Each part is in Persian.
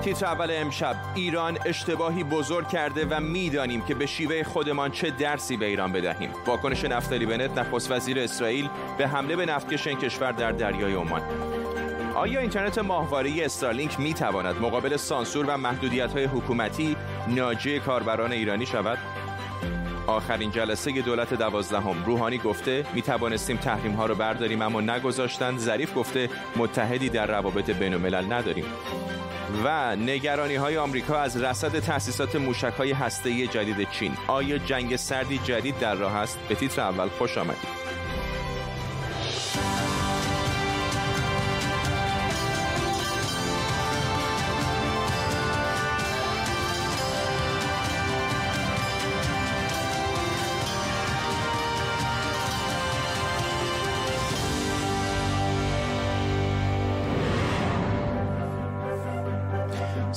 تیتر اول امشب ایران اشتباهی بزرگ کرده و می‌دانیم که به شیوه خودمان چه درسی به ایران بدهیم. واکنش نفتالی بنت نخست وزیر اسرائیل به حمله به نفتکش این کشور در دریای عمان. آیا اینترنت ماهواره استارلینک می تواند مقابل سانسور و محدودیت های حکومتی ناجی کاربران ایرانی شود؟ آخرین جلسه دولت دوازدهم. روحانی گفته می توانستیم تحریم ها رو برداریم اما نگذاشتند ظریف گفته متحدی در روابط بین الملل نداریم. و نگرانی های آمریکا از رصد تأسیسات موشک های جدید چین. آیا جنگ سردی جدید در راه است؟ به تیتر اول خوش آمدید.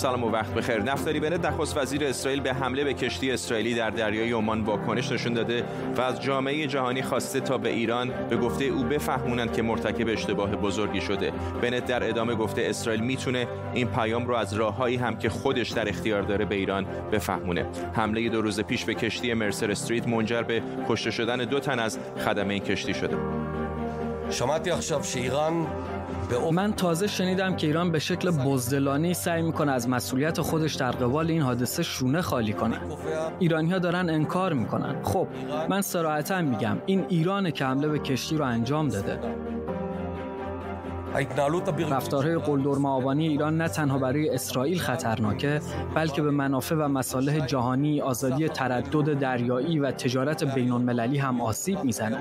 سلام و وقت بخیر. نفتالی بنت نخست وزیر اسرائیل به حمله به کشتی اسرائیلی در دریای عمان واکنش نشون داده و از جامعه جهانی خواسته تا به ایران به گفته او بفهمونند که مرتکب اشتباه بزرگی شده. بنت در ادامه گفته اسرائیل می‌تونه این پیام رو از راههایی هم که خودش در اختیار داره به ایران بفهمونه. حمله دو روز پیش به کشتی مرسر استریت منجر به کشته شدن دو تن از خدمه این کشتی شده شما ایران من تازه شنیدم که ایران به شکل بزدلانی سعی می‌کنه از مسئولیت خودش در قبال این حادثه شونه خالی کنه. ایرانی ها دارن انکار می‌کنن. خب من سراحتا میگم این ایرانه که حمله به کشتی رو انجام داده رفتارهای قلدر معاونی ایران نه تنها برای اسرائیل خطرناکه بلکه به منافع و مصالح جهانی آزادی تردد دریایی و تجارت بین المللی هم آسیب می‌زنه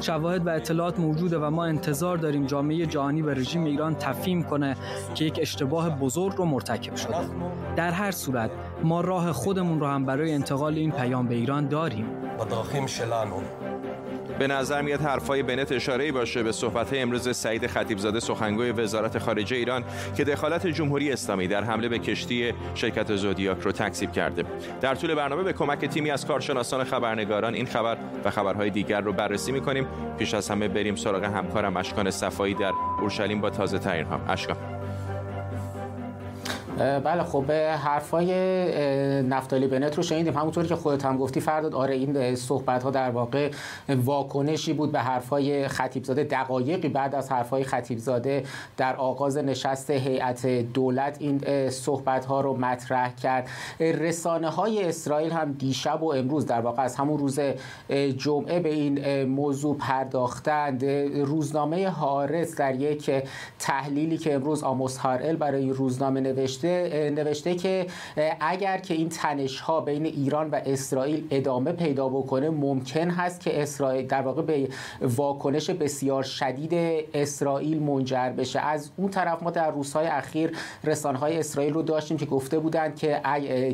شواهد و اطلاعات موجوده و ما انتظار داریم جامعه جهانی به رژیم ایران تفهیم کنه که یک اشتباه بزرگ رو مرتکب شده. در هر صورت ما راه خودمون رو هم برای انتقال این پیام به ایران داریم. به نظر میاد حرفای بنت اشاره باشه به صحبت امروز سعید خطیبزاده سخنگوی وزارت خارجه ایران که دخالت جمهوری اسلامی در حمله به کشتی شرکت زودیاک رو تکذیب کرده. در طول برنامه به کمک تیمی از کارشناسان خبرنگاران این خبر و خبرهای دیگر رو بررسی می‌کنیم. پیش از همه بریم سراغ همکارم اشکان صفایی در اورشلیم با تازه ترین ها. اشکان. بله خب حرفای نفتالی بنت رو شنیدیم. همونطوری که خودت هم گفتی فرداد آره این صحبت ها در واقع واکنشی بود به حرفای خطیبزاده دقایقی. بعد از حرفای خطیبزاده در آغاز نشست هیئت دولت این صحبت ها رو مطرح کرد. رسانه های اسرائیل هم دیشب و امروز در واقع از همون روز جمعه به این موضوع پرداختند. روزنامه هارس در یک تحلیلی که امروز آموس هارل برای روزنامه نوشته نوشته که اگر که این تنش ها بین ایران و اسرائیل ادامه پیدا بکنه ممکن هست که اسرائیل در واقع به واکنش بسیار شدید اسرائیل منجر بشه. از اون طرف ما در روزهای اخیر رسانه های اسرائیل رو داشتیم که گفته بودند که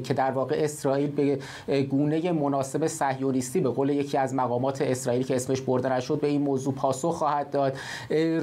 که در واقع اسرائیل به گونه مناسب صهیونیستی به قول یکی از مقامات اسرائیل که اسمش برده نشد به این موضوع پاسخ خواهد داد.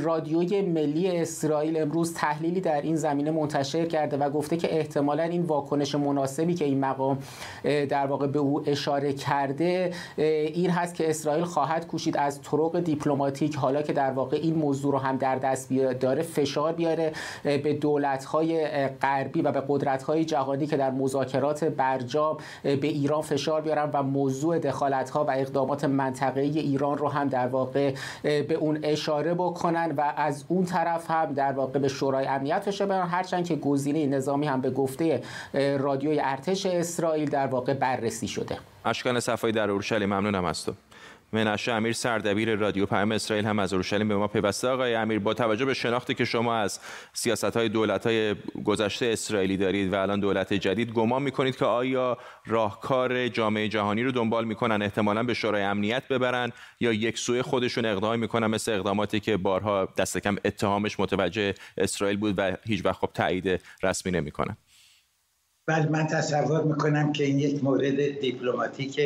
رادیوی ملی اسرائیل امروز تحلیلی در این زمینه منتشر کرده و گفته که احتمالا این واکنش مناسبی که این مقام در واقع به او اشاره کرده این هست که اسرائیل خواهد کوشید از طرق دیپلماتیک حالا که در واقع این موضوع رو هم در دست داره فشار بیاره به دولت‌های غربی و به قدرت‌های جهانی که در مذاکرات برجام به ایران فشار بیارن و موضوع دخالت‌ها و اقدامات منطقه‌ای ایران رو هم در واقع به اون اشاره بکنن و از اون طرف هم در واقع به شورای امنیت بیارن هرچند که گزینه نظامی هم به گفته رادیوی ارتش اسرائیل در واقع بررسی شده. اشکان صفایی در اورشلیم ممنونم از تو. منشه امیر سردبیر رادیو پیام اسرائیل هم از اورشلیم به ما پیوسته. آقای امیر با توجه به شناختی که شما از سیاست های دولت های گذشته اسرائیلی دارید و الان دولت جدید گمان می‌کنید که آیا راهکار جامعه جهانی رو دنبال می‌کنن احتمالا به شورای امنیت ببرن یا یک سوی خودشون اقدام می‌کنن؟ مثل اقداماتی که بارها دست کم اتهامش متوجه اسرائیل بود و هیچ وقت خب تایید رسمی نمی‌کنن بله من تصور می‌کنم که این یک مورد دیپلماتیک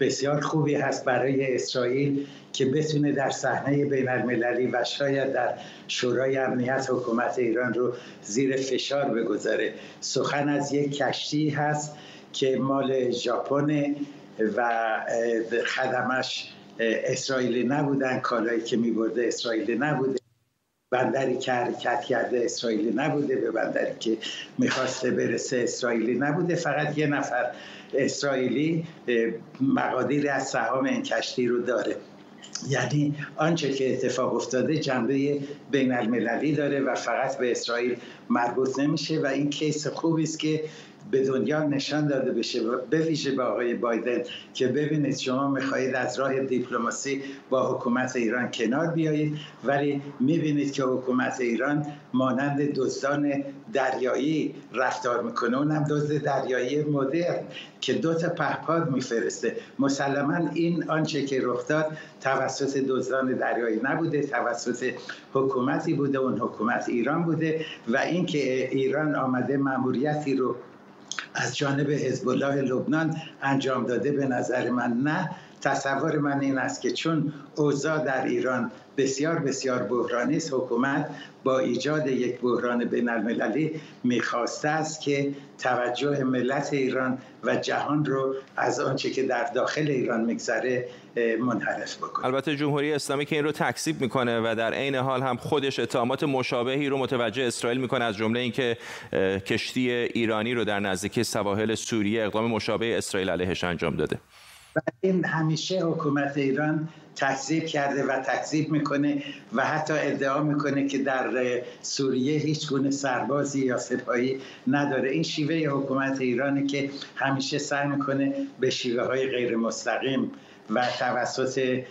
بسیار خوبی هست برای اسرائیل که بتونه در صحنه بین المللی و شاید در شورای امنیت حکومت ایران رو زیر فشار بگذاره. سخن از یک کشتی هست که مال ژاپن و خدمش اسرائیلی نبودن کالایی که میبرده اسرائیلی نبوده. بندری که حرکت کرده اسرائیلی نبوده به بندری که می‌خواسته برسه اسرائیلی نبوده. فقط یه نفر اسرائیلی مقادیر از سهام این کشتی رو داره. یعنی آنچه که اتفاق افتاده جنبه بین المللی داره و فقط به اسرائیل مربوط نمیشه و این کیس خوبی است که به دنیا نشان داده بشه به ویژه به آقای بایدن که ببینید شما می‌خواهید از راه دیپلماسی با حکومت ایران کنار بیایید ولی می‌بینید که حکومت ایران مانند دزدان دریایی رفتار می‌کنه. اونم دزد دریایی مدرن که دو تا پهپاد میفرسته. مسلما این آنچه که رخ داد توسط دزدان دریایی نبوده توسط حکومتی بوده اون حکومت ایران بوده و اینکه ایران آمده ماموریتی رو از جانب حزب الله لبنان انجام داده به نظر من نه. تصور من این است که چون اوضاع در ایران بسیار بسیار بحرانی است حکومت با ایجاد یک بحران بین المللی می‌خواسته است که توجه ملت ایران و جهان رو از آنچه که در داخل ایران میگذره منحرف بکنه. البته جمهوری اسلامی که این رو تکذیب می‌کنه و در عین حال هم خودش اتهامات مشابهی رو متوجه اسرائیل می‌کنه از جمله اینکه کشتی ایرانی رو در نزدیکی سواحل سوریه اقدام مشابه اسرائیل علیهش انجام داده. و این همیشه حکومت ایران تکذیب کرده و تکذیب می‌کنه و حتی ادعا می‌کنه که در سوریه هیچ گونه سربازی یا سپاهی نداره. این شیوه حکومت ایرانه که همیشه سعی می‌کنه به شیوه های غیر مستقیم و توسط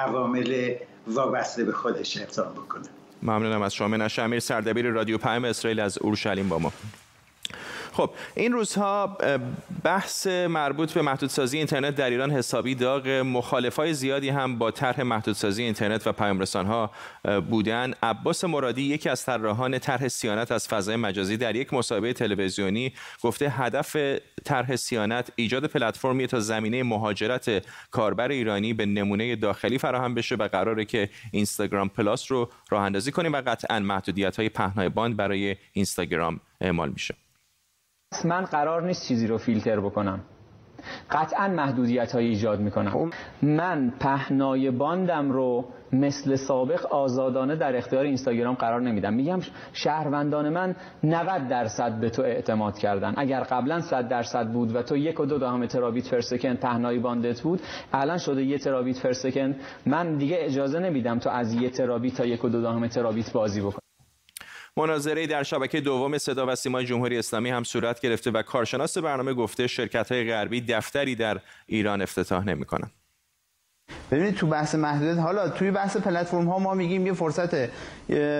عوامل وابسته به خودش اقدام بکنه. ممنونم از شما. منش امیر سردبیر رادیو پیام اسرائیل از اورشلیم با ما. خب این روزها بحث مربوط به محدودسازی اینترنت در ایران حسابی داغ. مخالفای زیادی هم با طرح محدودسازی اینترنت و پیامرسان ها بودن. عباس مرادی یکی از طراحان طرح صیانت از فضای مجازی در یک مصاحبه تلویزیونی گفته هدف طرح صیانت ایجاد پلتفرمی تا زمینه مهاجرت کاربر ایرانی به نمونه داخلی فراهم بشه و قراره که اینستاگرام پلاس رو راه اندازی کنیم و قطعا محدودیت های پهنای باند برای اینستاگرام اعمال میشه. من قرار نیست چیزی رو فیلتر بکنم. قطعا محدودیت های ایجاد می‌کنم. خب. من پهنای باندم رو مثل سابق آزادانه در اختیار اینستاگرام قرار نمیدم. میگم شهروندان من 90 درصد به تو اعتماد کردن. اگر قبلا 100 درصد بود و تو یک و دو دهم terabit per second پهنای باندت بود الان شده یه terabit per second من دیگه اجازه نمیدم تو از یه ترابیت تا یک و دو دهم ترابیت بازی بکن مناظره در شبکه دوم صدا و سیمای جمهوری اسلامی هم صورت گرفته و کارشناس برنامه گفته شرکت های غربی دفتری در ایران افتتاح نمی‌کنن. ببینید تو بحث محدودیت حالا توی بحث پلتفرم ها ما میگیم یه فرصت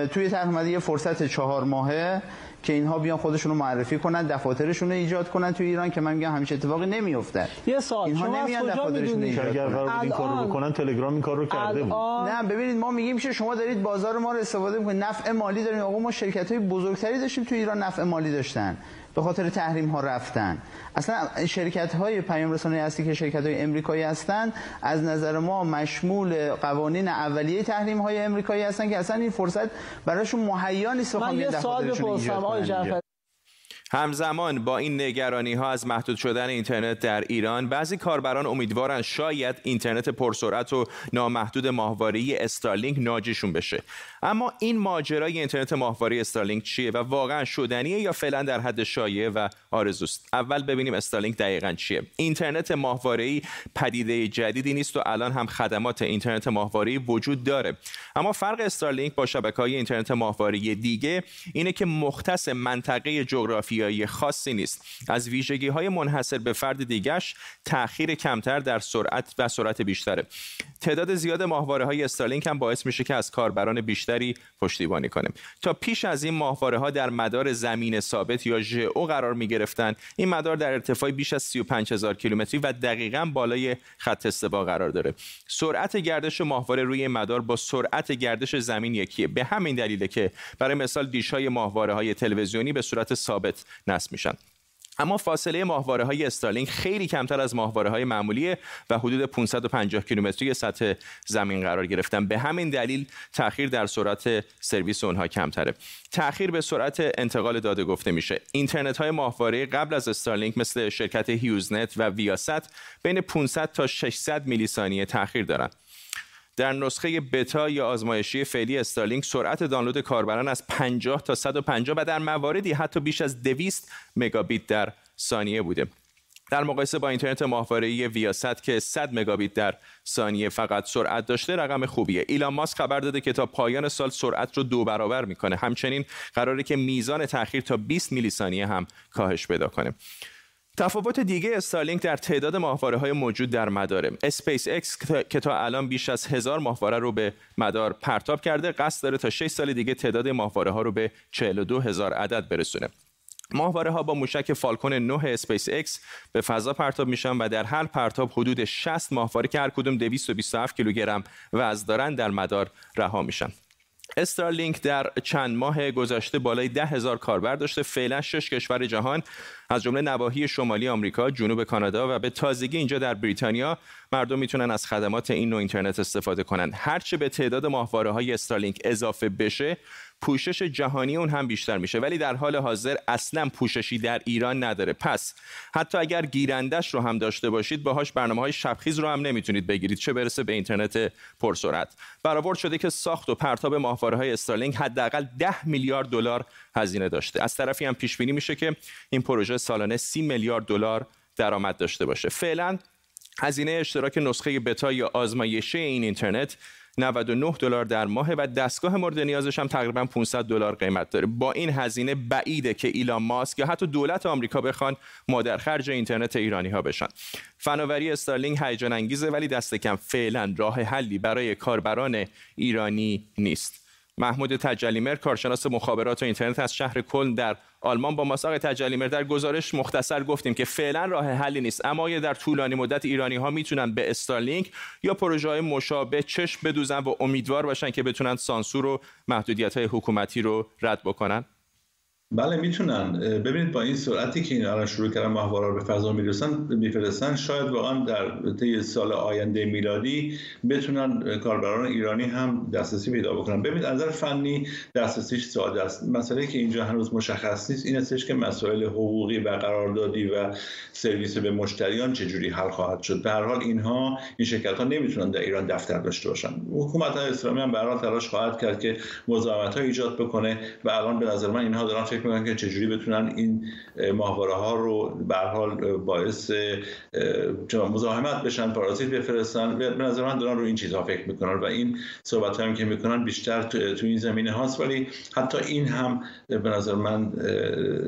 توی طرح یه فرصت چهار ماهه که اینها بیان خودشون رو معرفی کنن دفاترشون رو ایجاد کنن تو ایران که من میگم همیشه اتفاقی نمیفته یه سال اینها نمیان دفاترشون ایجاد اگر قرار این کارو بکنن تلگرام این کار رو کرده بود. نه ببینید ما میگیم که شما دارید بازار ما رو استفاده می‌کنید نفع مالی داریم. آقا ما شرکت های بزرگتری داشتیم تو ایران نفع مالی داشتن. به خاطر تحریم ها رفتن. اصلا شرکت های پیام رسانه هستی که شرکت های امریکایی هستند از نظر ما مشمول قوانین اولیه تحریم های امریکایی هستن که اصلا این فرصت براشون مهیا نیست من یه سوال بپرسم همزمان با این نگرانی ها از محدود شدن اینترنت در ایران بعضی کاربران امیدوارن شاید اینترنت پرسرعت و نامحدود ماهواره استارلینک ناجیشون بشه. اما این ماجرای اینترنت ماهواره استارلینک چیه و واقعا شدنیه یا فعلا در حد شایعه و آرزوست؟ اول ببینیم استارلینک دقیقا چیه. اینترنت ماهواره پدیده جدیدی نیست و الان هم خدمات اینترنت ماهواره وجود داره. اما فرق استارلینک با شبکه‌های اینترنت ماهواره دیگه اینه که مختص منطقه جغرافیایی خاصی نیست. از ویژگی های منحصر به فرد دیگش تأخیر کمتر در سرعت و سرعت بیشتره. تعداد زیاد ماهواره های استارلینک هم باعث میشه که از کاربران بیشتری پشتیبانی کنه تا پیش از این ماهواره ها در مدار زمین ثابت یا ژئو قرار می گرفتن این مدار در ارتفاع بیش از 35 هزار کیلومتری و دقیقا بالای خط استوا قرار داره. سرعت گردش ماهواره روی مدار با سرعت گردش زمین یکیه. به همین دلیله که برای مثال دیش های ماهواره های تلویزیونی به صورت ثابت نصب میشن. اما فاصله ماهواره های استارلینک خیلی کمتر از ماهواره های معمولی و حدود 550 کیلومتری سطح زمین قرار گرفتن. به همین دلیل تاخیر در سرعت سرویس اونها کمتره. تاخیر به سرعت انتقال داده گفته میشه. اینترنت های ماهواره قبل از استارلینک مثل شرکت HughesNet و Viasat بین 500 تا 600 میلی ثانیه تاخیر دارند در نسخه بتا یا آزمایشی فعلی استارلینک سرعت دانلود کاربران از 50 تا 150 و در مواردی حتی بیش از 200 مگابیت در ثانیه بوده. در مقایسه با اینترنت ماهواره‌ای Viasat که 100 مگابیت در ثانیه فقط سرعت داشته رقم خوبیه. ایلان ماسک خبر داده که تا پایان سال سرعت رو دو برابر می‌کنه. همچنین قراره که میزان تاخیر تا 20 میلی ثانیه هم کاهش پیدا کنه. تفاوت دیگه استارلینک در تعداد ماهواره های موجود در مداره. اسپیس ایکس که تا الان بیش از هزار ماهواره رو به مدار پرتاب کرده قصد داره تا 6 سال دیگه تعداد ماهواره ها رو به 42 هزار عدد برسونه. ماهواره ها با موشک فالکون 9 اسپیس ایکس به فضا پرتاب میشن و در هر پرتاب حدود 60 ماهواره که هر کدوم 227 کیلوگرم وزن دارن در مدار رها میشن. استارلینک در چند ماه گذشته بالای ده هزار کاربر داشته فعلا شش کشور جهان از جمله نواحی شمالی آمریکا، جنوب کانادا و به تازگی اینجا در بریتانیا مردم می‌تونن از خدمات این نوع اینترنت استفاده کنند. هرچه به تعداد ماهواره های استارلینک اضافه بشه، پوشش جهانی اون هم بیشتر میشه. ولی در حال حاضر اصلا پوششی در ایران نداره. پس حتی اگر گیرندش رو هم داشته باشید باهاش برنامه های شبخیز رو هم نمی‌تونید بگیرید. چه برسه به اینترنت پرسرعت. برآورد شده که ساخت و پرتاب ماهواره های استارلینک حداقل 10 میلیارد دلار هزینه داشته. از طرفی هم پیش بینی میشه که این پروژه سالانه 30 میلیارد دلار درآمد داشته باشه. فعلا هزینه اشتراک نسخه بتا یا آزمایشی این اینترنت 99 دلار در ماه و دستگاه مورد نیازش هم تقریبا 500 دلار قیمت داره. با این هزینه بعیده که ایلان ماسک یا حتی دولت آمریکا بخوان مادر خرج اینترنت ایرانی ها بشن. فناوری استارلینگ هیجان انگیزه ولی دست کم فعلا راه حلی برای کاربران ایرانی نیست. محمود تجلیمر کارشناس مخابرات و اینترنت از شهر کلن در آلمان. با ماساق تجلیمر در گزارش مختصر گفتیم که فعلا راه حلی نیست اما در طولانی مدت ایرانی ها می‌تونن به استارلینک یا پروژه های مشابه چشم بدوزن و امیدوار باشن که بتونن سانسور و محدودیت های حکومتی رو رد بکنن. بله می‌تونن. ببینید با این سرعتی که این الان شروع کردن ماهواره به فضا می‌رسن میفرستن شاید واقعا در طی سال آینده میلادی بتونن کاربران ایرانی هم دسترسی پیدا بکنن. ببینید از نظر فنی دسترسیش ساده است. مسئله که اینجا هنوز مشخص نیست این استش که مسائل حقوقی و قراردادی و سرویس به مشتریان چجوری حل خواهد شد. به هر حال اینها این شرکت ها نمی‌تونن در ایران دفتر داشته باشن. حکومت اسلامی هم به تلاش خواهد کرد که مزاحمت ها ایجاد بکنه و الان به نظر من اینها دارن فکر می‌کنن که چجوری بتونن این ماهواره ها رو به حال باعث مزاحمت بشن پارازیت بفرستن. به نظر من دارن رو این چیزها فکر می‌کنن و این صحبت هم که می‌کنن بیشتر تو, این زمینه هاست. ولی حتی این هم به نظر من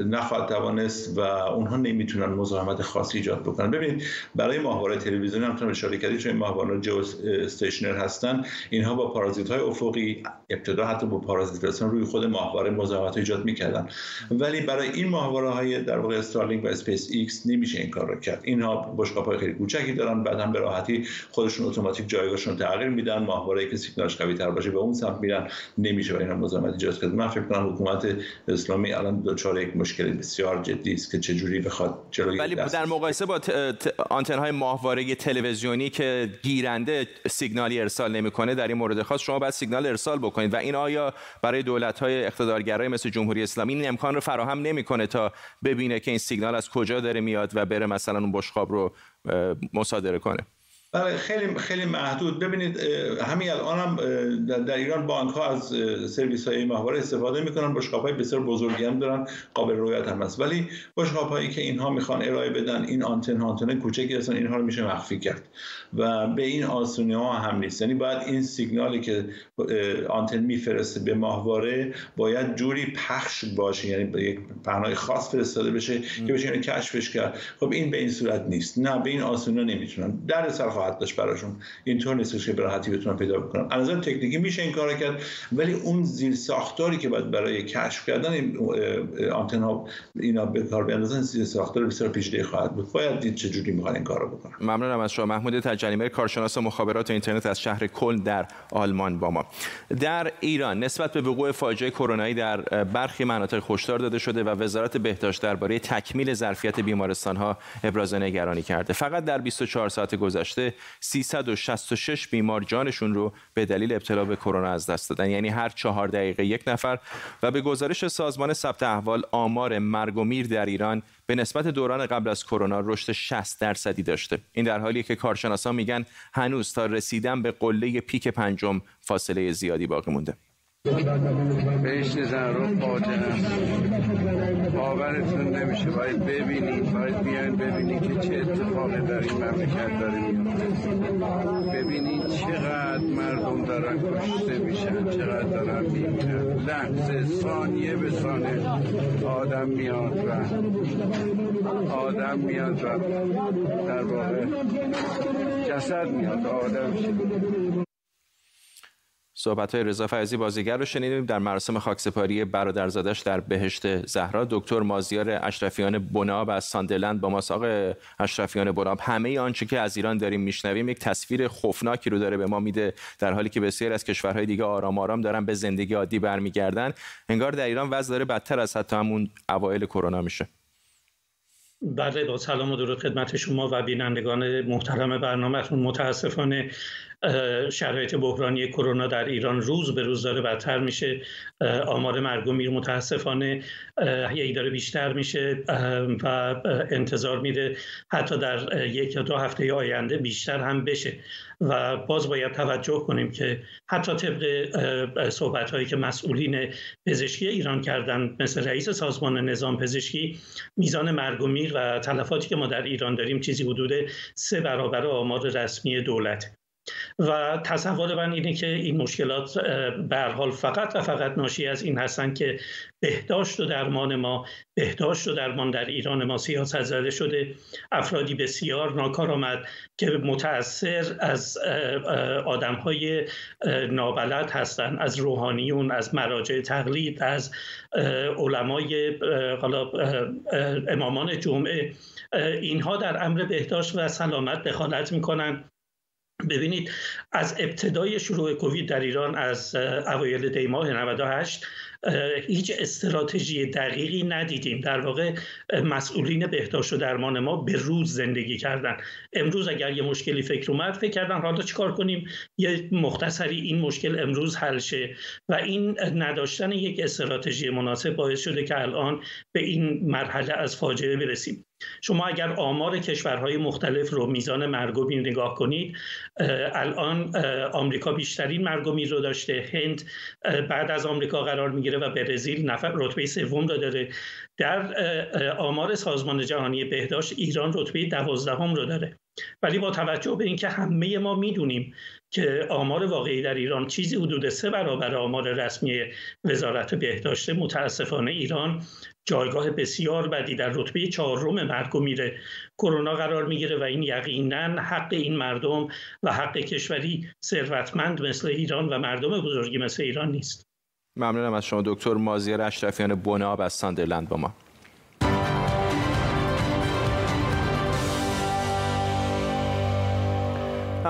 نخواهد توانست و اونها نمی‌تونن مزاحمت خاصی ایجاد بکنن. ببینید برای ماهواره تلویزیونی هم اشاره کردید چون ماهواره geostationary هستن. اینها با پارازیت های افقی ابتدا حتی با پارازیت فرستادن روی خود ماهواره مزاحمت ایجاد می‌کردن. ولی برای این ماهواره های در واقع استارلینک و اسپیس ایکس نمیشه این کار رو کرد. اینها بشقاب های خیلی کوچکی دارن بعد هم به راحتی خودشون اتوماتیک جایگاهشون تغییر میدن ماهواره که سیگنالش قوی تر باشه به اون سمت میرن. نمیشه برای اینا مزاحمت ایجاد کرد. من فکر کنم حکومت اسلامی الان دچار یک مشکل بسیار جدی است که چجوری بخواد جلوی ولی در مقایسه با آنتن های ماهواره تلویزیونی که گیرنده سیگنالی ارسال نمی‌کنه در این مورد خاص شما باید سیگنال ارسال بکنید. و این آیا برای دولت های اقتدارگرای مثل جمهوری اسلامی امکان رو فراهم نمی‌کنه تا ببینه که این سیگنال از کجا داره میاد و بره مثلا اون بشقاب رو مصادره کنه. بله خیلی خیلی محدود. ببینید همین الان هم در ایران بانک ها از سرویس های ماهواره استفاده می‌کنن. بشقاب های بسیار بزرگی هم دارن. قابل رویت هم هست. ولی بشقاب هایی که اینها می‌خوان ارائه بدن این آنتن آنتن کوچکی هستن اینها رو میشه مخفی کرد. و به این آسونی ها هم نیست. یعنی باید این سیگنالی که آنتن میفرسته به ماهواره باید جوری پخش باشه یعنی به یک پهنای خاص فرستاده بشه که بشه کشفش کرد. خب این به این صورت نیست. نه به این آسونی نمی‌تونن. در خواهد داشت براشون. اینطور نیستش که به راحتی بتونن پیدا بکنن. از نظر تکنیکی میشه این کار کرد ولی اون زیر ساختاری که باید برای کشف کردن این آنتن ها اینا به کار بیاندازن زیر ساختار بسیار پیچیده خواهد بود. باید دید چه جوری می‌خوان این کارو بکنن. ممنونم از شما. محمود تجلیمر کارشناس مخابرات اینترنت از شهر کل در آلمان با ما. در ایران نسبت به وقوع فاجعه کرونایی در برخی مناطق هشدار داده شده و وزارت بهداشت درباره تکمیل ظرفیت بیمارستان ها ابراز نگرانی کرده. فقط در 24 ساعت گذشته 366 بیمار جانشون رو به دلیل ابتلا به کرونا از دست دادن. یعنی هر چهار دقیقه یک نفر و به گزارش سازمان ثبت احوال آمار مرگ و میر در ایران به نسبت دوران قبل از کرونا رشد 60 درصدی داشته. این در حالیه که کارشناسان میگن هنوز تا رسیدن به قله پیک پنجم فاصله زیادی باقی مونده. بهشت زهرا فاجعه باورتون نمیشه. باید ببینید باید بیاین ببینید که چه اتفاقی در این مملکت داره ببینید چقدر مردم دارن کشته میشن چقدر دارن میمیرن. لحظه ثانیه به ثانیه آدم میاد و آدم میاد و در واقع جسد میاد آدم شد صحبت های رضا فیضی بازیگر رو شنیدیم در مراسم خاکسپاری برادرزادش در بهشت زهرا. دکتر مازیار اشرفیان بناب از ساندلند با مساق اشرفیان بناب همه آنچه که از ایران داریم میشنویم یک تصویر خوفناکی رو داره به ما میده در حالی که بسیار از کشورهای دیگه آرام آرام دارن به زندگی عادی برمیگردن. انگار در ایران وضع داره بدتر از حتی همون اوایل کرونا میشه. بله با سلام و درود خدمت شما و بینندگان محترم برنامهتون. متاسفانه شرایط بحرانی کرونا در ایران روز به روز داره بدتر میشه آمار مرگ و میر متاسفانه هی داره بیشتر میشه و انتظار میره حتی در یک یا دو هفته آینده بیشتر هم بشه. و باز باید توجه کنیم که حتی طبق صحبت هایی که مسئولین پزشکی ایران کردن مثل رئیس سازمان نظام پزشکی میزان مرگ و میر و تلفاتی که ما در ایران داریم چیزی حدود سه برابر آمار رسمی دولت و تصور من اینه که این مشکلات به حال فقط و فقط ناشی از این هستن که بهداشت و درمان ما بهداشت و درمان در ایران ما سیاست زده شده افرادی بسیار ناکارآمد که متأثر از آدم های نابلد هستند از روحانیون از مراجع تقلید از علمای حالا امامان جمعه. اینها در امر بهداشت و سلامت دخالت می‌کنن. ببینید از ابتدای شروع کووید در ایران از اوایل دی ماه 98 هیچ استراتژی دقیقی ندیدیم. در واقع مسئولین بهداشت و درمان ما به روز زندگی کردن. امروز اگر یه مشکلی فکر اومد فکر کردن حالا چیکار کنیم؟ یه مختصری این مشکل امروز حل شه. و این نداشتن یک استراتژی مناسب باعث شده که الان به این مرحله از فاجعه برسیم. شما اگر آمار کشورهای مختلف رو میزان مرگ و نگاه کنید الان آمریکا بیشترین مرگ و رو داشته. هند بعد از آمریکا قرار می‌گیره و برزیل نفر رتبه سوم رو داره. در آمار سازمان جهانی بهداشت ایران رتبه دوازدهم رو داره. ولی با توجه به اینکه همه ما می‌دونیم که آمار واقعی در ایران چیزی حدود سه برابر آمار رسمی وزارت بهداشت متاسفانه ایران جایگاه بسیار بدی در رتبه چهارم مرگ و میره. کرونا قرار می‌گیره و این یقینا حق این مردم و حق کشوری ثروتمند مثل ایران و مردم بزرگی مثل ایران نیست. ممنونم از شما دکتر مازیار اشرفیان بناب از ساندرلند با ما.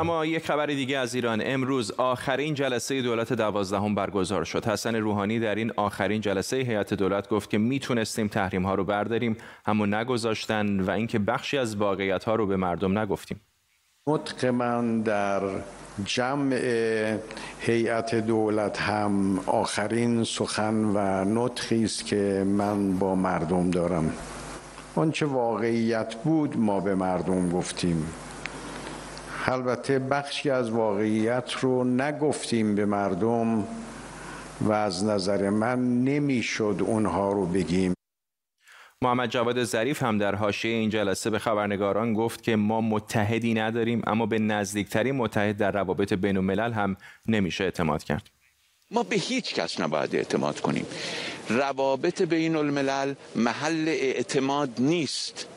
اما یک خبر دیگه از ایران. امروز آخرین جلسه دولت دوازدهم برگزار شد. حسن روحانی در این آخرین جلسه هیئت دولت گفت که می‌تونستیم تحریم ها رو برداریم اما نگذاشتن و اینکه بخشی از واقعیت ها رو به مردم نگفتیم. نطق من در جمع هیئت دولت هم آخرین سخن و نطقی است که من با مردم دارم. آنچه واقعیت بود ما به مردم گفتیم. البته بخشی از واقعیت رو نگفتیم به مردم و از نظر من نمی‌شد اونها رو بگیم. محمد جواد ظریف هم در حاشیه این جلسه به خبرنگاران گفت که ما متحدی نداریم اما به نزدیکترین متحد در روابط بین الملل هم نمیشه اعتماد کرد. ما به هیچ کس نباید اعتماد کنیم. روابط بین الملل محل اعتماد نیست.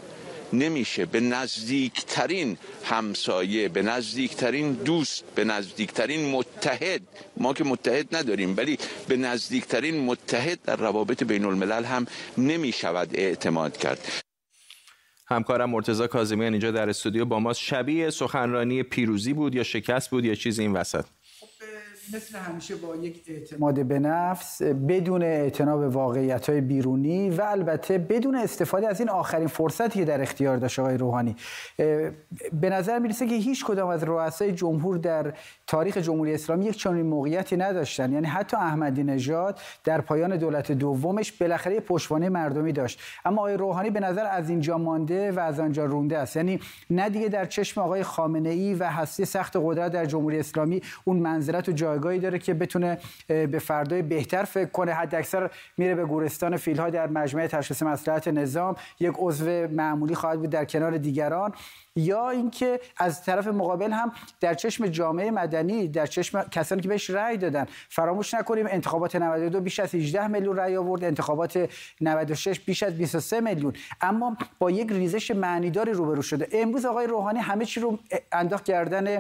نمیشه. به نزدیکترین همسایه به نزدیکترین دوست به نزدیکترین متحد. ما که متحد نداریم ولی به نزدیکترین متحد در روابط بین الملل هم نمی شود اعتماد کرد. همکارم مرتزا کاظمیان اینجا در استودیو با ماست. شبیه سخنرانی پیروزی بود یا شکست بود یا چیزی این وسط؟ مثل همیشه با یک اعتماد به نفس بدون اعتنا به واقعیت های بیرونی و البته بدون استفاده از این آخرین فرصتی که در اختیار داشت آقای روحانی. به نظر می‌رسه که هیچ کدام از رؤسای جمهور در تاریخ جمهوری اسلامی یک چنین موقعیتی نداشتن. یعنی حتی احمدی نژاد در پایان دولت دومش بالاخره پشتوانه مردمی داشت. اما آقای روحانی به نظر از اینجا مانده و از آنجا رونده است. یعنی نه دیگه در چشم آقای خامنه ای و هستی سخت قدرت در جمهوری اسلامی اون منزلت و جایگاهی داره که بتونه به فردای بهتر فکر کنه. حد اکثر میره به گورستان فیلها در مجمع تشخیص مصلحت نظام. یک عضو معمولی خواهد بود در کنار دیگران. یا اینکه از طرف مقابل هم در چشم جامعه مدنی در چشم کسانی که بهش رأی دادن فراموش نکنیم انتخابات 92 بیش از 18 میلیون رأی آورد انتخابات 96 بیش از 23 میلیون. اما با یک ریزش معنیداری روبرو شده. امروز آقای روحانی همه چی رو انداخت کردن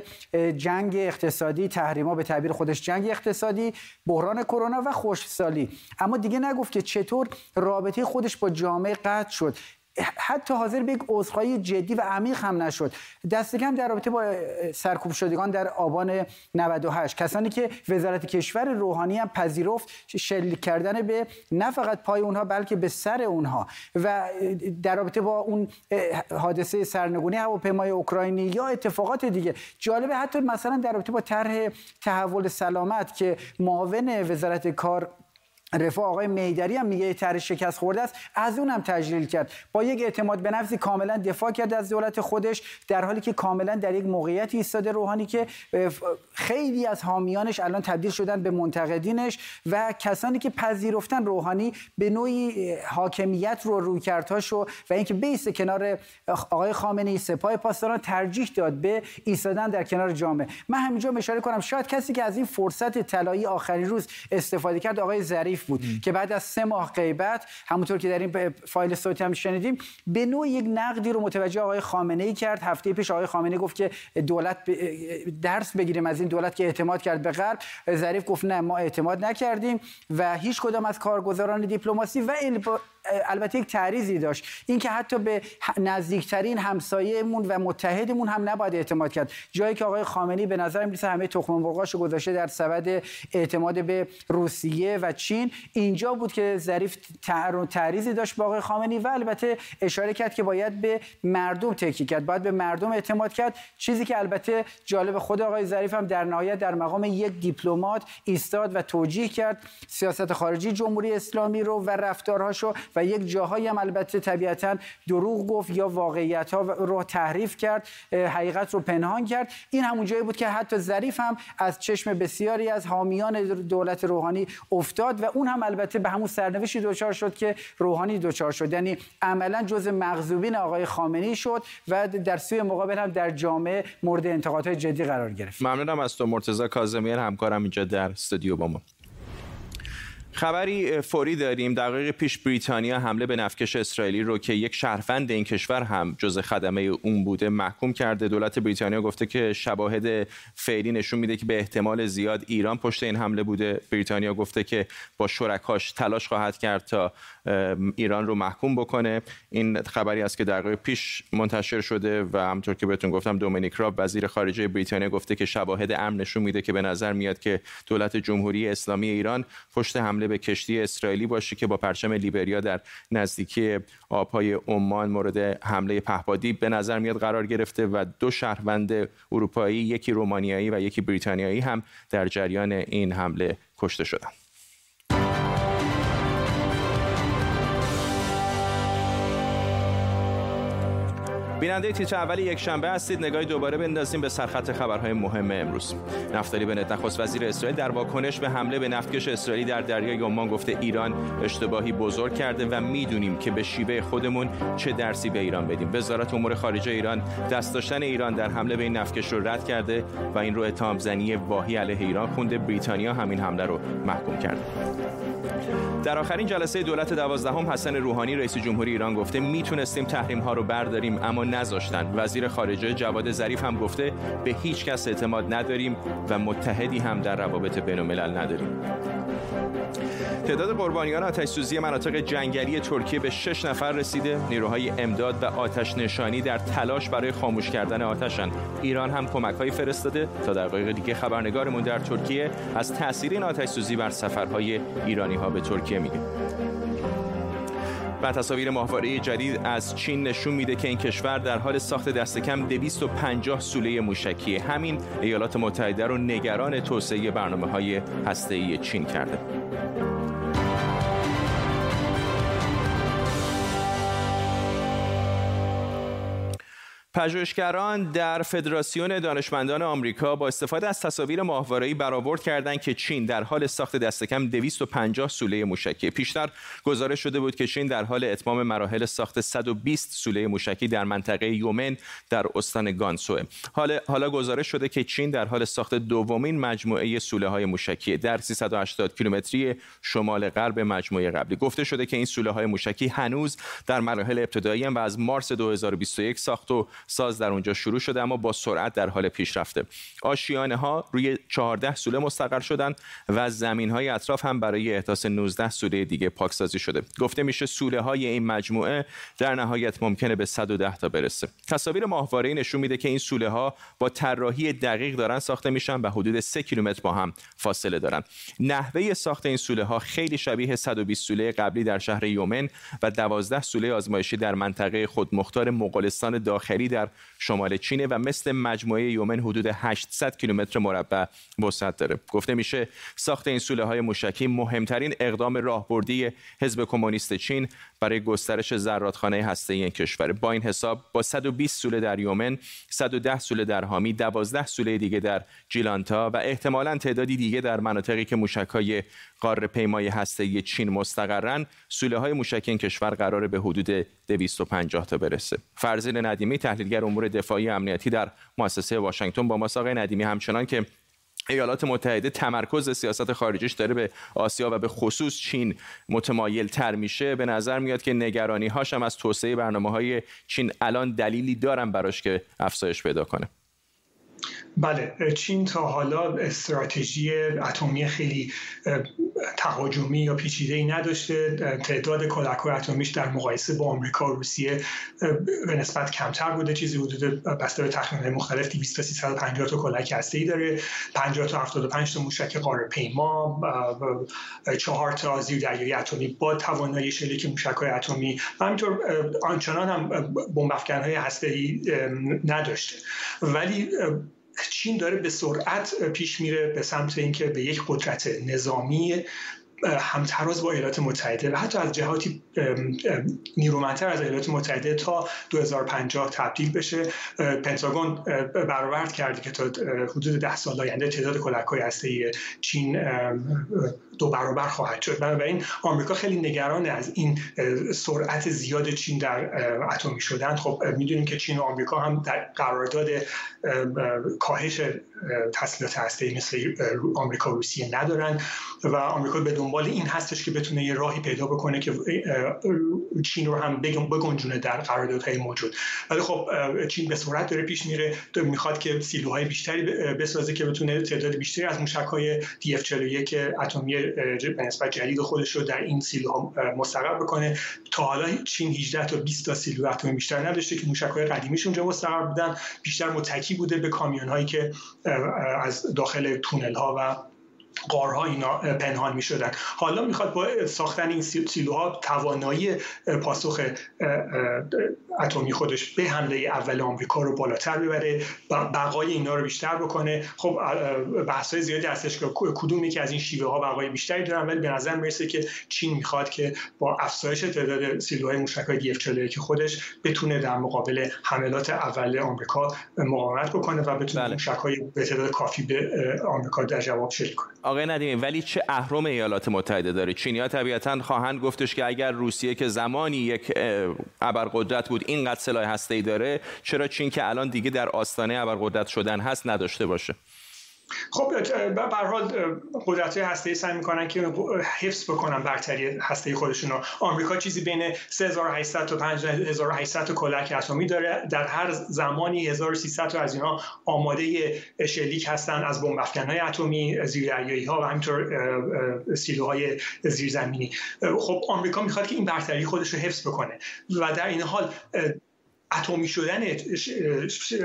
جنگ اقتصادی تحریما به تعبیر خودش جنگ اقتصادی بحران کرونا و خوشسالی اما دیگه نگفت که چطور رابطه خودش با جامعه قطع شد. حتی حاضر به یک عذرخواهی جدی و عمیق هم نشد. دست کم در رابطه با سرکوب شدگان در آبان 98 کسانی که وزارت کشور روحانی هم پذیرفت شلیک کردن به نه فقط پای اونها بلکه به سر اونها. و در رابطه با اون حادثه سرنگونی هواپیمای اوکراینی یا اتفاقات دیگه. جالبه حتی مثلا در رابطه با طرح تحول سلامت که معاون وزارت کار رفاه آقای میدری هم میگه طرح شکست خورده است. از اونم تجلیل کرد. با یک اعتماد به نفسی کاملا دفاع کرد از دولت خودش در حالی که کاملا در یک موقعیت ایستاده روحانی که خیلی از حامیانش الان تبدیل شدن به منتقدینش و کسانی که پذیرفتن روحانی به نوعی حاکمیت رو رویکردهاشو و اینکه بیست کنار آقای خامنه ای سپاه پاسداران ترجیح داد به ایستادن در کنار جامعه. من همینجا اشاره کنم شاید کسی که از این فرصت طلایی آخرین روز استفاده کرد آقای ظریف بود که بعد از سه ماه غیبت همونطور که در این فایل صوتی هم شنیدیم به نوع یک نقدی رو متوجه آقای خامنه ای کرد. هفته پیش آقای خامنه گفت که دولت درس بگیریم از این دولت که اعتماد کرد به غرب. ظریف گفت نه ما اعتماد نکردیم و هیچ کدام از کارگزاران دیپلماسی و البته یک تعریضی داشت. اینکه حتی به نزدیکترین همسایه‌مون و متحدمون هم نباید اعتماد کرد. جایی که آقای خامنه‌ای به نظر می‌رسه همه تخم مرغاشو گذاشته در سبد اعتماد به روسیه و چین. اینجا بود که ظریف تعریضی داشت با آقای خامنه‌ای و البته اشاره کرد که باید به مردم تکیه کرد. باید به مردم اعتماد کرد. چیزی که البته جالب خود آقای ظریف هم در نهایت در مقام یک دیپلمات ایستاد و توجیه کرد. سیاست خارجی جمهوری اسلامی رو و رفتارهاشو و یک جاهایی هم البته طبیعتا دروغ گفت یا واقعیت ها رو تحریف کرد حقیقت رو پنهان کرد. این همون جایی بود که حتی ظریف هم از چشم بسیاری از حامیان دولت روحانی افتاد و اون هم البته به همون سرنوشتی دچار شد که روحانی دچار شد. یعنی عملا جز مغزوبین آقای خامنه‌ای شد و در سوی مقابل هم در جامعه مورد انتقادهای جدی قرار گرفت. ممنونم از تو مرتضی کاظمیان همکارم اینجا در استودیو با ما. خبری فوری داریم. دقایق پیش بریتانیا حمله به نفکش اسرائیلی رو که یک شهروند این کشور هم جز خدمه اون بوده محکوم کرده. دولت بریتانیا گفته که شواهد فعلی نشون میده که به احتمال زیاد ایران پشت این حمله بوده. بریتانیا گفته که با شرکاش تلاش خواهد کرد تا ایران رو محکوم بکنه. این خبری است که دقایق پیش منتشر شده و همطور که بهتون گفتم دومینیک راب وزیر خارجه بریتانیا گفته که شواهد امن نشون میده که به نظر میاد که دولت جمهوری اسلامی ایران پشت حمله به کشتی اسرائیلی باشه که با پرچم لیبریا در نزدیکی آبهای عمان مورد حمله پهپادی به نظر میاد قرار گرفته و دو شهروند اروپایی یکی رومانیایی و یکی بریتانیایی هم در جریان این حمله کشته شدند بیننده تیتر اول یک شنبه هستید. نگاهی دوباره بندازیم به سرخط خبرهای مهم امروز. نفتالی بنت نخست وزیر اسرائیل در واکنش به حمله به نفتکش اسرائیلی در دریای عمان گفته ایران اشتباهی بزرگ کرده و می‌دونیم که به شیوه خودمون چه درسی به ایران بدیم. وزارت امور خارجه ایران دست داشتن ایران در حمله به این نفتکش رو رد کرده و این رو اتهام زنی واهی علیه ایران خونده بریتانیا همین حمله رو محکوم کرده. در آخرین جلسه دولت دوازدهم حسن روحانی رئیس جمهوری ایران گفته می‌تونستیم تحریم ها رو برداریم اما نذاشتن. وزیر خارجه جواد ظریف هم گفته به هیچ کس اعتماد نداریم و متحدی هم در روابط بین الملل نداریم. تعداد قربانیان آتش سوزی مناطق جنگلی ترکیه به شش نفر رسیده. نیروهای امداد و آتش نشانی در تلاش برای خاموش کردن آتشن ایران هم کمک فرستاده تا دقایق دیگه خبرنگارمون در ترکیه از تاثیر این آتش سوزی بر سفرهای ایرانی ها به ترکیه میگه. و تصاویر ماهواره جدید از چین نشون میده که این کشور در حال ساخت دست کم 250 سوله موشکی. همین ایالات متحده رو نگران توسعه برنامه های هسته‌ای چین کرده. پژوهشگران در فدراسیون دانشمندان آمریکا با استفاده از تصاویر ماهواره‌ای برآورد کردند که چین در حال ساخت دست کم 250 سوله موشکی. پیشتر گزارش شده بود که چین در حال اتمام مراحل ساخت 120 سوله موشکی در منطقه یومن در استان گانسو حالا حالا گزارش شده که چین در حال ساخت دومین مجموعه سوله های موشکی در 380 کیلومتری شمال غرب مجموعه قبلی. گفته شده که این سوله های موشکی هنوز در مراحل ابتدایی و از مارس 2021 ساخت و ساز در اونجا شروع شده اما با سرعت در حال پیشرفته آشیانه ها روی 14 سوله مستقر شدن و زمین های اطراف هم برای احداث 19 سوله دیگه پاکسازی شده. گفته میشه سوله های این مجموعه در نهایت ممکنه به 110 تا برسه. تصاویر ماهواره نشون میده که این سوله ها با طراحی دقیق دارن ساخته میشن و حدود 3 کیلومتر با هم فاصله دارن. نحوه ساخت این سوله ها خیلی شبیه 120 سوله قبلی در شهر یومن و 12 سوله آزمایشی در منطقه خودمختار مغولستان داخلی در شمال چین و مثل مجموعه یومن حدود 800 کیلومتر مربع وسعت داره. گفته میشه ساخت این سوله های موشکی مهمترین اقدام راهبردی حزب کمونیست چین برای گسترش زرادخانه هسته این کشور. با این حساب با 120 سوله در یومن 110 سوله در حامی 12 سوله دیگه در جیلانتا و احتمالا تعدادی دیگه در مناطقی که موشک‌های قاره پیمای هسته‌ای چین مستقرن سوله های موشکی این کشور قرار به حدود 250 تا برسه. فرزین ندیمی تحلیلگر امور دفاعی امنیتی در مؤسسه واشنگتن با ما آقای ندیمی. همچنان که ایالات متحده تمرکز سیاست خارجیش داره به آسیا و به خصوص چین متمایل تر میشه. به نظر میاد که نگرانی هاشم از توسعه برنامه های چین الان دلیلی دارن براش که افزایش پیدا کنه. بله چین تا حالا استراتژی اتمی خیلی تهاجمی یا پیچیده ای نداشته. تعداد کلک اتمیش در مقایسه با آمریکا و روسیه به نسبت کمتر بوده. چیزی حدود بسته به تخمین‌های مختلف 200 تا 350 تا کلک هسته‌ای داره. 50 تا 75 تا موشک قاره پیما 4 تا زیردریایی اتمی با توانایی شلیک موشک‌های اتمی و همینطور آنچنان هم بمب افکن‌های هسته‌ای نداشته. ولی چین داره به سرعت پیش میره به سمت اینکه به یک قدرت نظامی همتراز با ایالات متحده و حتی از جهاتی نیرومندتر از ایالات متحده تا 2050 تبدیل بشه. پنتاگون برآورد کرده که تا حدود ده سال آینده تعداد کلک های چین دو برابر خواهد شد. بنابراین آمریکا خیلی نگران از این سرعت زیاد چین در اتمی شدن. خب می‌دونیم که چین و آمریکا هم در قرارداد کاهش تسلیحات هسته‌ای مثل آمریکا و روسیه ندارن و آمریکا به دنبال این هستش که بتونه یه راهی پیدا بکنه که چین رو هم بگنجونه در قراردادهای موجود. ولی خب چین به سرعت داره پیش میره می‌خواد که سیلوهای بیشتری بسازه که بتونه تعداد بیشتری از موشک‌های دی 41 اتمی نسبت جدید خودش رو در این سیلوها مستقر بکنه. تا حالا چین 18 تا 20 تا سیلو اتمی بیشتر نداشته که موشک‌های قدیمیش اونجا مستقر بودن بیشتر متکی بوده به کامیون‌هایی که از داخل تونل ها و قارها اینا پنهان می شدن حالا می‌خواد با ساختن این سیلوها توانایی پاسخ اتمی خودش به حمله اول آمریکا رو بالاتر ببره بقای اینا رو بیشتر بکنه. خب بحث های زیادی هستش که کدوم یکی از این شیوه ها بقای بیشتری دارن ولی به نظر می‌رسه که چین می‌خواد که با افزایش تعداد سیلوهای موشک‌های دی که خودش بتونه در مقابل حملات اول آمریکا مقاومت بکنه و بتونه بله. موشک‌های به تعداد کافی به آمریکا در جواب شلیک کنه. آقای ندیمی ولی چه اهرم ایالات متحده داره چینیا طبیعتا خواهند گفتش که اگر روسیه که زمانی یک ابرقدرت بود اینقدر سلاح هسته‌ای داره چرا چین که الان دیگه در آستانه ابرقدرت شدن هست نداشته باشه؟ خب به حال قدرت هسته سعی می‌کنن که حفظ بکنن برتری هسته خودشون رو. آمریکا چیزی بین 3800 تا 5800 تا کلک اتمی داره. در هر زمانی 1300 تا از اینها آماده شلیک هستن از بمب های اتمی زیردریایی ها و همینطور سیلوهای زیرزمینی. خب آمریکا می‌خواد که این برتری خودش رو حفظ بکنه و در این حال اتمی شدن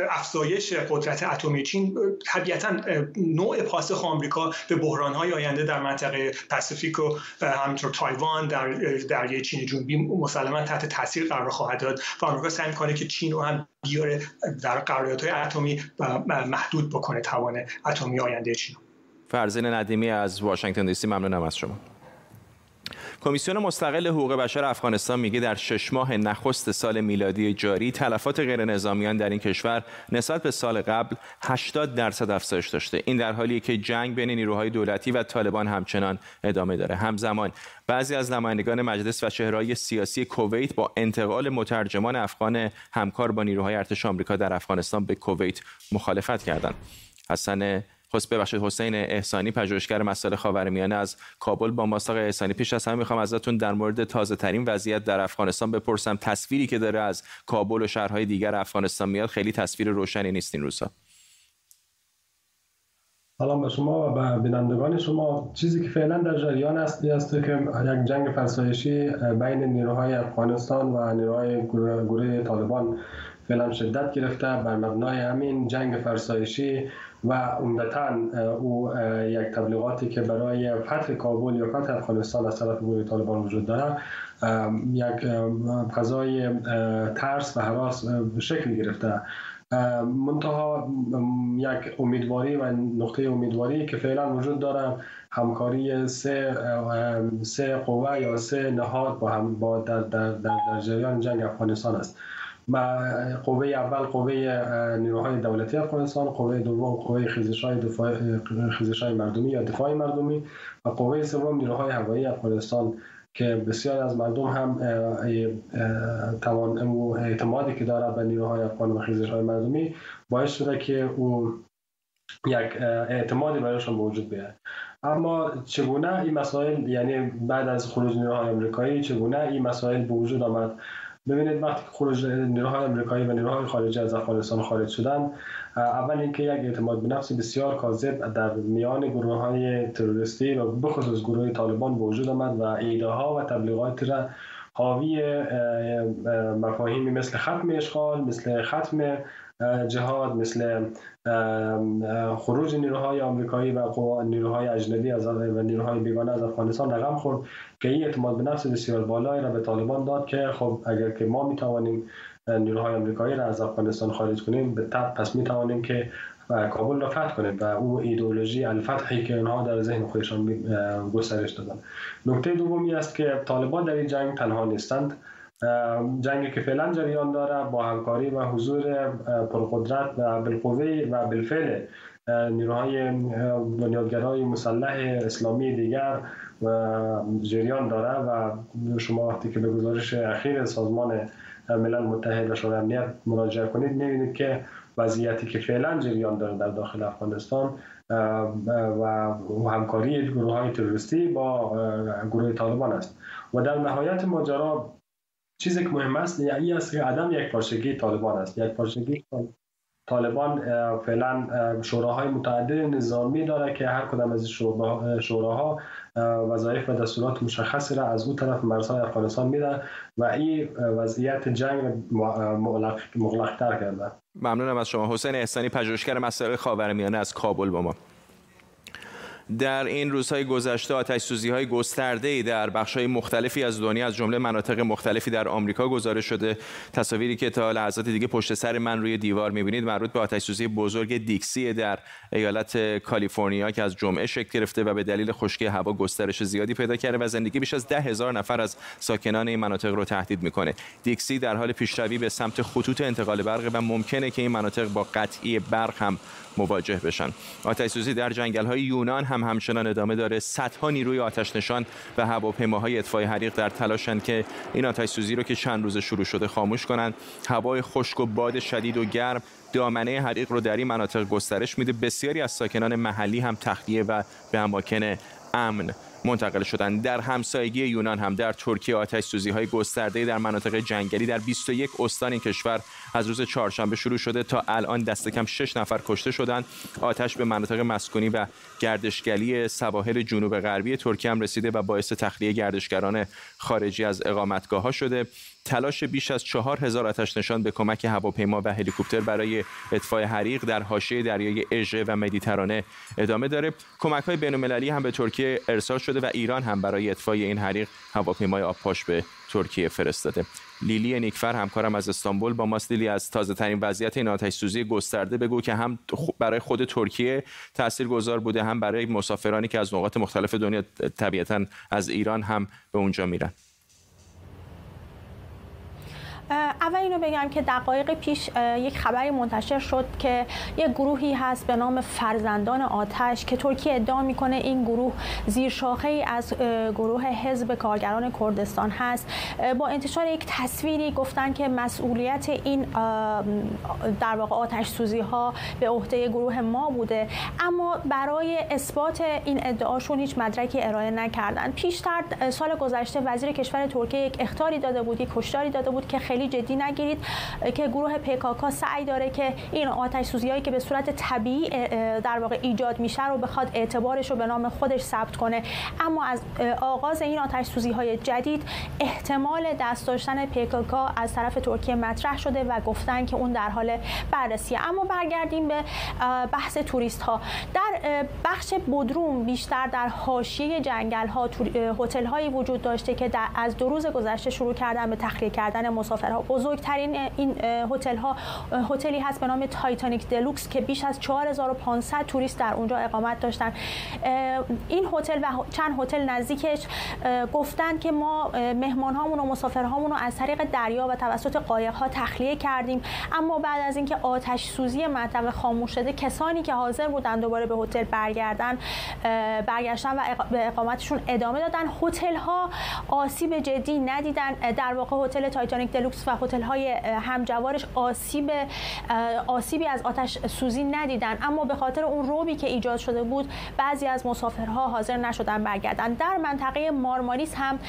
افزایش قدرت اتمی. چین طبیعتا نوع پاسخ آمریکا به های آینده در منطقه پاسیفیک و همینطور تایوان در دریای چین جنوبی مسلما تحت تاثیر قرار خواهد داد و آمریکا سعی می‌کنه که چین رو هم بیاره در های اتمی محدود بکنه توان اتمی آینده چین. فرزین ندیمی از واشنگتن دی سی ممنونم از شما. کمیسیون مستقل حقوق بشر افغانستان میگه در شش ماه نخست سال میلادی جاری تلفات غیر نظامیان در این کشور نسبت به سال قبل 80 درصد افزایش داشته. این در حالیه که جنگ بین نیروهای دولتی و طالبان همچنان ادامه داره. همزمان بعضی از نمایندگان مجلس و چهرهای سیاسی کویت با انتقال مترجمان افغان همکار با نیروهای ارتش آمریکا در افغانستان به کویت مخالفت کردند. حسن خب ببخشید حسین احسانی پژوهشگر مسائل خاورمیانه از کابل با ماست. احسانی پیش از همه می‌خوام ازتون در مورد تازه ترین وضعیت در افغانستان بپرسم. تصویری که داره از کابل و شهرهای دیگر افغانستان میاد خیلی تصویر روشنی نیست این روزها سلام به شما و به بینندگان شما. چیزی که فعلا در جریان است است که یک جنگ فرسایشی بین نیروهای افغانستان و نیروهای گروه طالبان فعلا شدت گرفته بر مبنای همین جنگ فرسایشی و عمدتا او یک تبلیغاتی که برای فتح کابل یا فتح افغانستان از طرف گروه طالبان وجود داره یک فضای ترس و حراس شکل گرفته. منتها یک امیدواری و نقطه امیدواری که فعلا وجود داره همکاری سه سه قوه یا سه نهاد با هم با در, در, در, در جریان جنگ افغانستان است. قوه اول قوه نیروهای دولتی افغانستان قوه دوم قوه خیزش های, دفاع خیزش های مردمی یا دفاع مردمی و قوه سوم نیروهای هوایی افغانستان که بسیار از مردم هم توان اعتمادی که داره به نیروهای افغان و خیزش های مردمی باعث شده که او یک اعتمادی برایشان به وجود اما چگونه این مسائل یعنی بعد از خروج نیروهای آمریکایی چگونه این مسائل به وجود آمد؟ ببینید وقتی خروج نیروهای آمریکایی و نیروهای خارجی از افغانستان خارج شدن اول اینکه یک اعتماد به نفس بسیار کاذب در میان گروه های تروریستی و بخصوص گروه طالبان به وجود آمد و ایده ها و تبلیغات را حاوی مفاهیمی مثل ختم اشغال مثل ختم جهاد مثل خروج نیروهای آمریکایی و نیروهای اجنبی از و نیروهای بیگانه از افغانستان رقم خورد که این اعتماد به نفس بسیار بالایی را به طالبان داد که خب اگر که ما می‌توانیم نیروهای آمریکایی را از افغانستان خارج کنیم به تب پس می‌توانیم که کابل را فتح کنیم و او ایدئولوژی الفتحی که اونها در ذهن خودشان گسترش دادن. نکته دومی است که طالبان در این جنگ تنها نیستند. جنگی که فعلا جریان داره با همکاری و حضور پرقدرت و بالقوه و بالفعل نیروهای بنیادگرای مسلح اسلامی دیگر جریان داره و شما وقتی که به گزارش اخیر سازمان ملل متحد و شورای امنیت مراجعه کنید می‌بینید که وضعیتی که فعلا جریان داره در داخل افغانستان و همکاری گروه های تروریستی با گروه طالبان است. و در نهایت ماجرا چیزی که مهم است یعنی است که عدم یک پارچگی طالبان است. یک پارچگی طالبان فعلا شوراهای متعدد نظامی داره که هر کدام از شوراها وظایف و دستورات مشخصی را از اون طرف مرزهای افغانستان میده و این وضعیت جنگ مغلق تر کرده. ممنونم از شما. حسین احسانی پژوهشگر مسائل خاورمیانه از کابل با ما. در این روزهای گذشته آتش سوزی های گسترده در بخش های مختلفی از دنیا از جمله مناطق مختلفی در آمریکا گزارش شده. تصاویری که تا لحظات دیگه پشت سر من روی دیوار می‌بینید مربوط به آتش سوزی بزرگ دیکسی در ایالت کالیفرنیا که از جمعه شکل گرفته و به دلیل خشکی هوا گسترش زیادی پیدا کرده و زندگی بیش از ده هزار نفر از ساکنان این مناطق رو تهدید می‌کنه. دیکسی در حال پیشروی به سمت خطوط انتقال برق و ممکنه که این مناطق با قطعی برق هم مواجه بشن. آتش سوزی در جنگل های یونان هم هم همچنان ادامه داره. صدها نیروی آتش نشان و هواپیماهای اطفای حریق در تلاشن که این آتش سوزی رو که چند روز شروع شده خاموش کنند. هوای خشک و باد شدید و گرم دامنه حریق رو در این مناطق گسترش میده. بسیاری از ساکنان محلی هم تخلیه و به اماکن امن منتقل شدن در همسایگی یونان هم در ترکیه آتش سوزی های گسترده در مناطق جنگلی در 21 استان این کشور از روز چهارشنبه شروع شده تا الان دست کم 6 نفر کشته شدند آتش به مناطق مسکونی و گردشگری سواحل جنوب غربی ترکیه هم رسیده و باعث تخلیه گردشگران خارجی از اقامتگاه ها شده. تلاش بیش از چهار هزار آتش نشان به کمک هواپیما و هلیکوپتر برای اطفاء حریق در حاشیه دریای اژه و مدیترانه ادامه داره. کمک های بین هم به ترکیه ارسال شده و ایران هم برای اطفاء این حریق هواپیمای آبپاش به ترکیه فرستاده. لیلی نیکفر همکارم از استانبول با ماست. لیلی از تازه ترین وضعیت این آتش سوزی گسترده بگو که هم برای خود ترکیه تاثیرگذار بوده هم برای مسافرانی که از نقاط مختلف دنیا طبیعتا از ایران هم به اونجا میرن. اول اینو بگم که دقایق پیش یک خبری منتشر شد که یک گروهی هست به نام فرزندان آتش که ترکیه ادعا می‌کنه این گروه زیر شاخه ای از گروه حزب کارگران کردستان هست. با انتشار یک تصویری گفتن که مسئولیت این در واقع آتش سوزی ها به عهده گروه ما بوده. اما برای اثبات این ادعاشون هیچ مدرکی ارائه نکردن. پیشتر سال گذشته وزیر کشور ترکیه یک اختاری داده بود یک کشتاری داده بود که خیلی خیلی جدی نگیرید. که گروه پکاکا سعی داره که این آتش سوزی هایی که به صورت طبیعی در واقع ایجاد میشه رو بخواد اعتبارش رو به نام خودش ثبت کنه. اما از آغاز این آتش سوزی های جدید احتمال دست داشتن پکاکا از طرف ترکیه مطرح شده و گفتن که اون در حال بررسی. اما برگردیم به بحث توریست ها در بخش بدروم بیشتر در حاشیه جنگل ها هتل هایی وجود داشته که در از دو روز گذشته شروع کردن به تخلیه کردن مسافر بزرگترین این هتل ها هتلی هست به نام Titanic Deluxe که بیش از 4500 توریست در اونجا اقامت داشتن. این هتل و چند هتل نزدیکش گفتن که ما مهمان هامون و مسافر هامون رو از طریق دریا و توسط قایق ها تخلیه کردیم. اما بعد از اینکه آتش سوزی منطقه خاموش شده کسانی که حاضر بودن دوباره به هتل برگردن برگشتن و به اقامتشون ادامه دادن. هتل ها آسیب جدی ندیدن. در واقع هتل تایتانیک دلوکس و هتل های همجوارش آسیب آسیبی از آتش سوزی ندیدن. اما به خاطر اون روبی که ایجاد شده بود بعضی از مسافرها حاضر نشدن برگردن. در منطقه مارماریس هم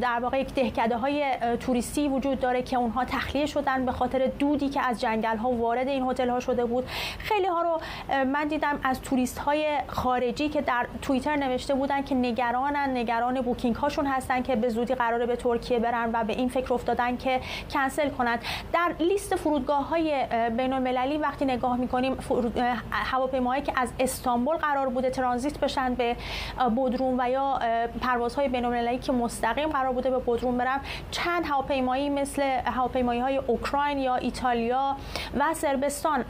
در واقع یک دهکده های توریستی وجود داره که اونها تخلیه شدن به خاطر دودی که از جنگل ها وارد این هتل ها شده بود. خیلی ها رو من دیدم از توریست های خارجی که در توییتر نوشته بودن که نگرانن نگران بوکینگ هاشون هستن که به زودی قراره به ترکیه برن و به این فکر افتادن که کنسل کنند در لیست فرودگاه های بین المللی وقتی نگاه می‌کنیم هواپیماهایی که از استانبول قرار بوده ترانزیت بشن به بودروم و یا پروازهای بین المللی که مستقیم قرار بوده به بودروم برن چند هواپیمایی مثل هواپیمایی های اوکراین یا ایتالیا و سربستان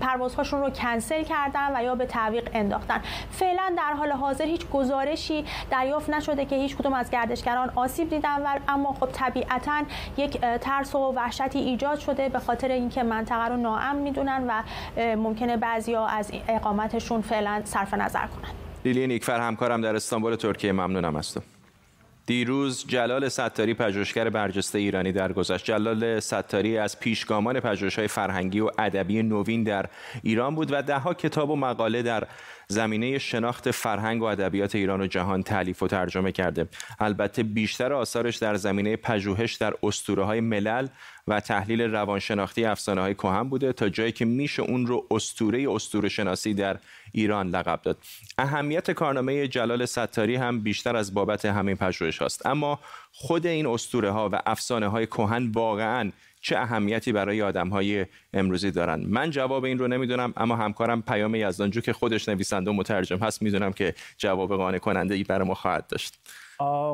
پروازهاشون رو کنسل کردن و یا به تعویق انداختن. فعلا در حال حاضر هیچ گزارشی دریافت نشده که هیچ کدوم از گردشگران آسیب دیدن و اما خب طبیعتا یک ترس و وحشتی ایجاد شده به خاطر اینکه منطقه رو ناامن می‌دونن و ممکنه بعضیا از اقامتشون فعلا صرف نظر کنن. لیلی نیکفر همکارم در استانبول ترکیه ممنونم از دیروز جلال ستاری پژوهشگر برجسته ایرانی درگذشت. جلال ستاری از پیشگامان پژوهش‌های فرهنگی و ادبی نوین در ایران بود و دهها کتاب و مقاله در زمینه شناخت فرهنگ و ادبیات ایران و جهان تعلیف و ترجمه کرده. البته بیشتر آثارش در زمینه پژوهش در اسطوره های ملل و تحلیل روانشناختی افسانه های کهن بوده تا جایی که میشه اون رو اسطوره اسطوره شناسی در ایران لقب داد. اهمیت کارنامه جلال ستاری هم بیشتر از بابت همین پژوهش هاست. اما خود این اسطوره ها و افسانه های کهن واقعا چه اهمیتی برای آدم های امروزی دارن؟ من جواب این رو نمی‌دونم اما همکارم پیام یزدانجو که خودش نویسنده و مترجم هست می‌دونم که جواب قانع کننده ای برای ما خواهد داشت.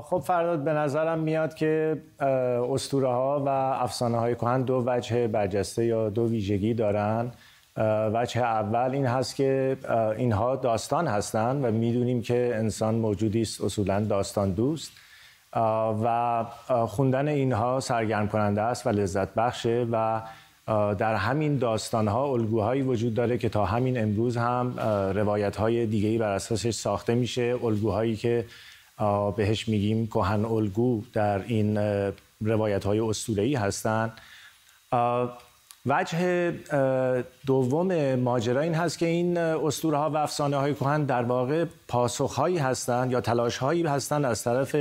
خب فرداد به نظرم میاد که اسطوره ها و افسانه های کهن دو وجه برجسته یا دو ویژگی دارن. وجه اول این هست که اینها داستان هستند و می‌دونیم که انسان موجودی است اصولا داستان دوست. و خوندن اینها سرگرم کننده است و لذت بخشه و در همین داستان ها الگوهایی وجود داره که تا همین امروز هم روایت های دیگهی بر اساسش ساخته میشه. الگوهایی که بهش میگیم کهن الگو در این روایت های اسطوره‌ای هستند وجه دوم ماجرا این هست که این اسطوره ها و افسانه های کهن در واقع پاسخ هایی هستند یا تلاش هایی هستند از طرف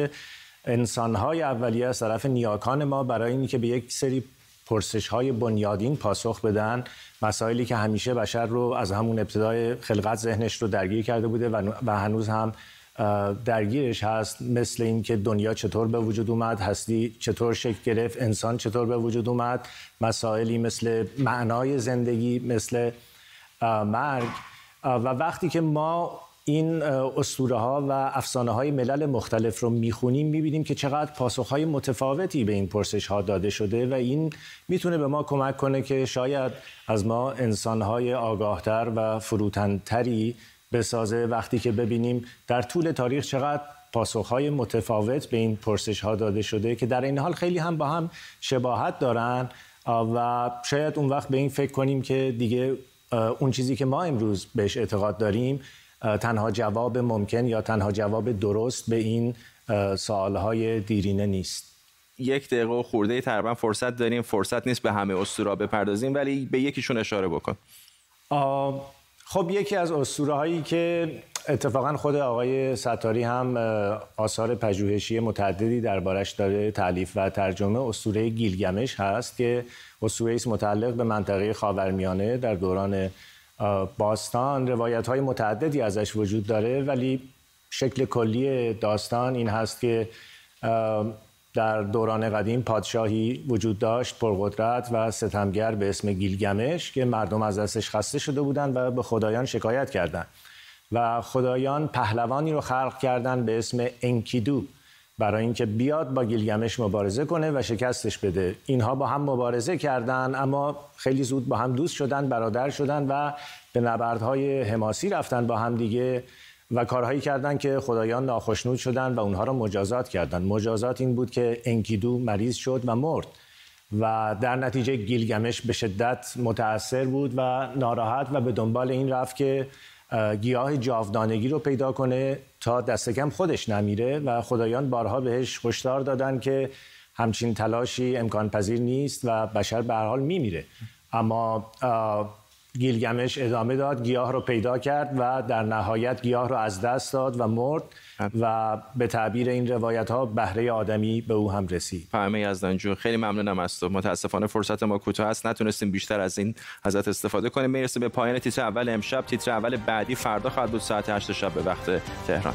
انسان های اولیه از طرف نیاکان ما برای اینکه به یک سری پرسش های بنیادین پاسخ بدن مسائلی که همیشه بشر رو از همون ابتدای خلقت ذهنش رو درگیر کرده بوده و هنوز هم درگیرش هست مثل اینکه دنیا چطور به وجود اومد هستی چطور شکل گرفت انسان چطور به وجود اومد مسائلی مثل معنای زندگی مثل مرگ. و وقتی که ما این اسطوره ها و افسانه های ملل مختلف رو می‌خونیم می‌بینیم که چقدر پاسخ های متفاوتی به این پرسش ها داده شده و این می‌تونه به ما کمک کنه که شاید از ما انسان های آگاهتر و فروتنتری بسازه. وقتی که ببینیم در طول تاریخ چقدر پاسخهای متفاوت به این پرسش ها داده شده که در این حال خیلی هم با هم شباهت دارن و شاید اون وقت به این فکر کنیم که دیگه اون چیزی که ما امروز بهش اعتقاد داریم تنها جواب ممکن یا تنها جواب درست به این سوالهای دیرینه نیست. یک دقیقه و خورده تقریبا فرصت داریم. فرصت نیست به همه اسطورا بپردازیم ولی به یکیشون اشاره بکن. خب یکی از اسطوره هایی که اتفاقا خود آقای ستاری هم آثار پژوهشی متعددی دربارش داره تعلیف و ترجمه اسطوره گیلگمش هست که اسطوره است متعلق به منطقه خاورمیانه در دوران باستان. روایت های متعددی ازش وجود داره ولی شکل کلی داستان این هست که در دوران قدیم پادشاهی وجود داشت پرقدرت و ستمگر به اسم گیلگمش که مردم از دستش خسته شده بودند و به خدایان شکایت کردند و خدایان پهلوانی رو خلق کردند به اسم انکیدو برای اینکه بیاد با گیلگمش مبارزه کنه و شکستش بده. اینها با هم مبارزه کردند اما خیلی زود با هم دوست شدن برادر شدن و به نبردهای حماسی رفتن با هم دیگه. و کارهایی کردن که خدایان ناخشنود شدن و اونها را مجازات کردند مجازات این بود که انکیدو مریض شد و مرد و در نتیجه گیلگمش به شدت متاثر بود و ناراحت و به دنبال این رفت که گیاه جاودانگی رو پیدا کنه تا دست کم خودش نمیره و خدایان بارها بهش هشدار دادن که همچین تلاشی امکان پذیر نیست و بشر به هر حال میمیره. اما گیلگمش ادامه داد گیاه رو پیدا کرد و در نهایت گیاه رو از دست داد و مرد و به تعبیر این روایت ها بهره آدمی به او هم رسید. از یزدانجو خیلی ممنونم از تو. متاسفانه فرصت ما کوتاه است نتونستیم بیشتر از این ازت استفاده کنیم. می‌رسه به پایان تیتر اول امشب. تیتر اول بعدی فردا خواهد بود ساعت 8 شب به وقت تهران.